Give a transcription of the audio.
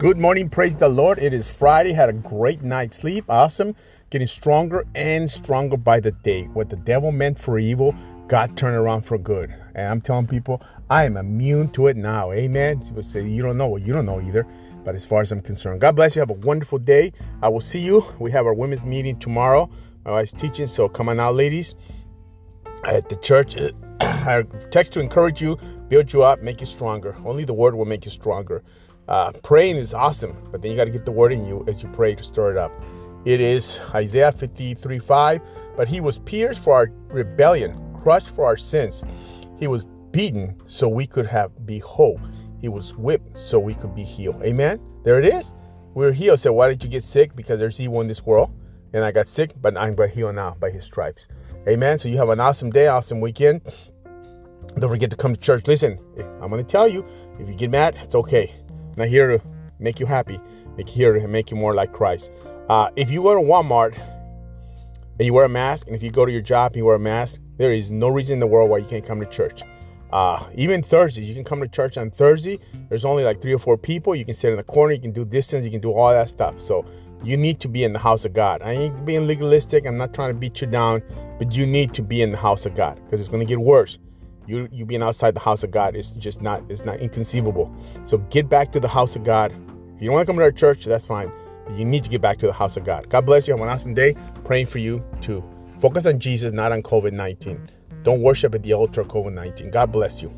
Good morning, praise the Lord. It is Friday. Had a great night's sleep. Awesome. Getting stronger and stronger by the day. What the devil meant for evil, God turned around for good. And I'm telling people, I am immune to it now. Amen. People say you don't know. Well, you don't know either. But as far as I'm concerned, God bless you. Have a wonderful day. I will see you. We have our women's meeting tomorrow. My wife's teaching, so come on out, ladies. At the church, I text to encourage you, build you up, make you stronger. Only the word will make you stronger. Uh, praying is awesome, but then you got to get the word in you as you pray to stir it up. It is Isaiah 53 5. But he was pierced for our rebellion, crushed for our sins. He was beaten so we could have be whole. He was whipped so we could be healed. Amen. There it is. We're healed. So why did you get sick? Because there's evil in this world. And I got sick, but I'm healed now by his stripes. Amen. So you have an awesome day, awesome weekend. Don't forget to come to church. Listen, I'm going to tell you if you get mad, it's okay not here to make you happy. Make here to make you more like Christ. Uh, if you go to Walmart and you wear a mask, and if you go to your job and you wear a mask, there is no reason in the world why you can't come to church. Uh, even Thursdays, you can come to church on Thursday. There's only like three or four people. You can sit in the corner. You can do distance. You can do all that stuff. So you need to be in the house of God. I ain't being legalistic. I'm not trying to beat you down, but you need to be in the house of God because it's going to get worse. You you being outside the house of God is just not it's not inconceivable. So get back to the house of God. If you don't want to come to our church, that's fine. But you need to get back to the house of God. God bless you. Have an awesome day. Praying for you to focus on Jesus, not on COVID 19. Don't worship at the altar of COVID 19. God bless you.